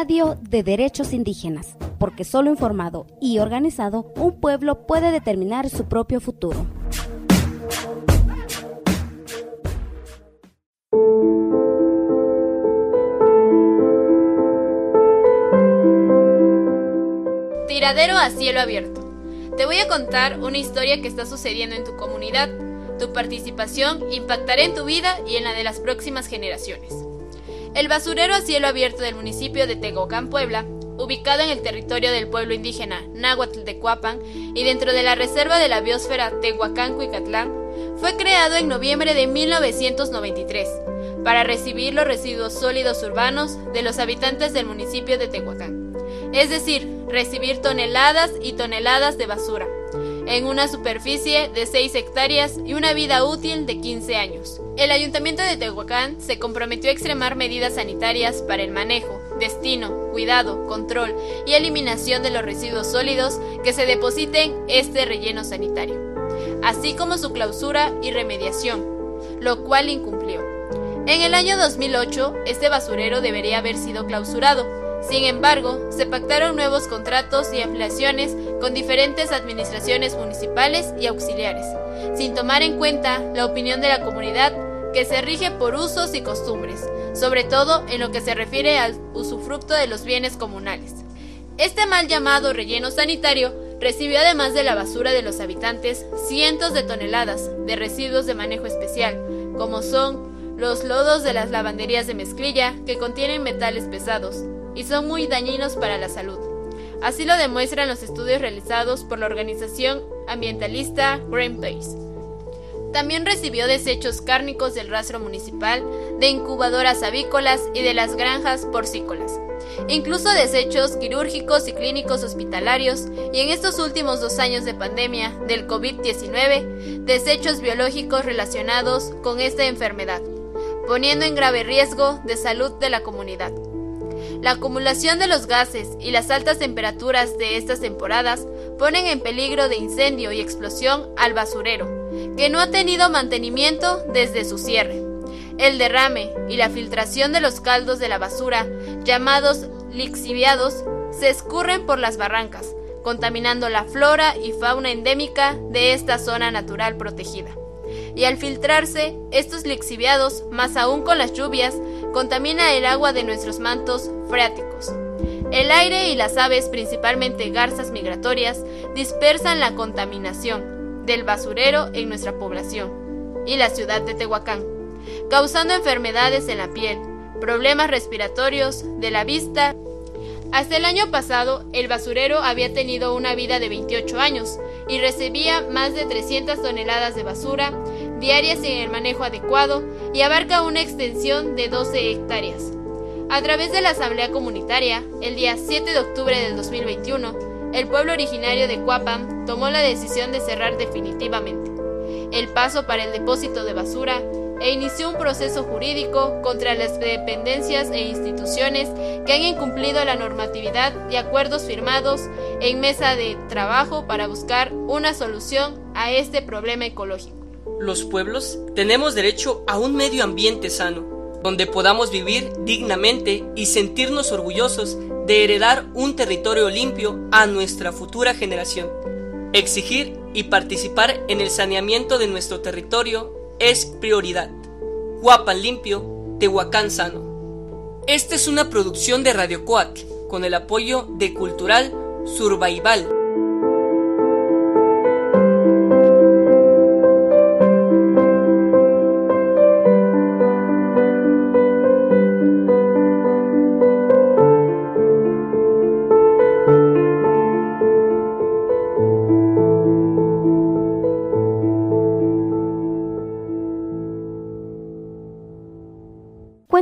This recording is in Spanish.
radio de derechos indígenas, porque solo informado y organizado un pueblo puede determinar su propio futuro. Tiradero a cielo abierto. Te voy a contar una historia que está sucediendo en tu comunidad. Tu participación impactará en tu vida y en la de las próximas generaciones. El basurero a cielo abierto del municipio de Tehuacán, Puebla, ubicado en el territorio del pueblo indígena Náhuatl de Cuapan y dentro de la reserva de la biosfera Tehuacán-Cuicatlán, fue creado en noviembre de 1993 para recibir los residuos sólidos urbanos de los habitantes del municipio de Tehuacán, es decir, recibir toneladas y toneladas de basura, en una superficie de 6 hectáreas y una vida útil de 15 años. El ayuntamiento de Tehuacán se comprometió a extremar medidas sanitarias para el manejo, destino, cuidado, control y eliminación de los residuos sólidos que se depositen este relleno sanitario, así como su clausura y remediación, lo cual incumplió. En el año 2008, este basurero debería haber sido clausurado, sin embargo, se pactaron nuevos contratos y ampliaciones con diferentes administraciones municipales y auxiliares, sin tomar en cuenta la opinión de la comunidad que se rige por usos y costumbres, sobre todo en lo que se refiere al usufructo de los bienes comunales. Este mal llamado relleno sanitario recibió además de la basura de los habitantes cientos de toneladas de residuos de manejo especial, como son los lodos de las lavanderías de mezclilla que contienen metales pesados, y son muy dañinos para la salud. Así lo demuestran los estudios realizados por la organización ambientalista Greenpeace. También recibió desechos cárnicos del rastro municipal, de incubadoras avícolas y de las granjas porcícolas. Incluso desechos quirúrgicos y clínicos hospitalarios y en estos últimos dos años de pandemia del COVID-19, desechos biológicos relacionados con esta enfermedad, poniendo en grave riesgo de salud de la comunidad. La acumulación de los gases y las altas temperaturas de estas temporadas ponen en peligro de incendio y explosión al basurero, que no ha tenido mantenimiento desde su cierre. El derrame y la filtración de los caldos de la basura, llamados lixiviados, se escurren por las barrancas, contaminando la flora y fauna endémica de esta zona natural protegida y al filtrarse, estos lixiviados, más aún con las lluvias, contamina el agua de nuestros mantos freáticos. El aire y las aves, principalmente garzas migratorias, dispersan la contaminación del basurero en nuestra población y la ciudad de Tehuacán, causando enfermedades en la piel, problemas respiratorios, de la vista. Hasta el año pasado, el basurero había tenido una vida de 28 años y recibía más de 300 toneladas de basura diarias sin el manejo adecuado y abarca una extensión de 12 hectáreas. A través de la Asamblea Comunitaria, el día 7 de octubre del 2021, el pueblo originario de Cuapam tomó la decisión de cerrar definitivamente el paso para el depósito de basura e inició un proceso jurídico contra las dependencias e instituciones que han incumplido la normatividad y acuerdos firmados en mesa de trabajo para buscar una solución a este problema ecológico. Los pueblos tenemos derecho a un medio ambiente sano, donde podamos vivir dignamente y sentirnos orgullosos de heredar un territorio limpio a nuestra futura generación. Exigir y participar en el saneamiento de nuestro territorio es prioridad. Huapan limpio, Tehuacán sano. Esta es una producción de Radio Coat con el apoyo de Cultural Survival.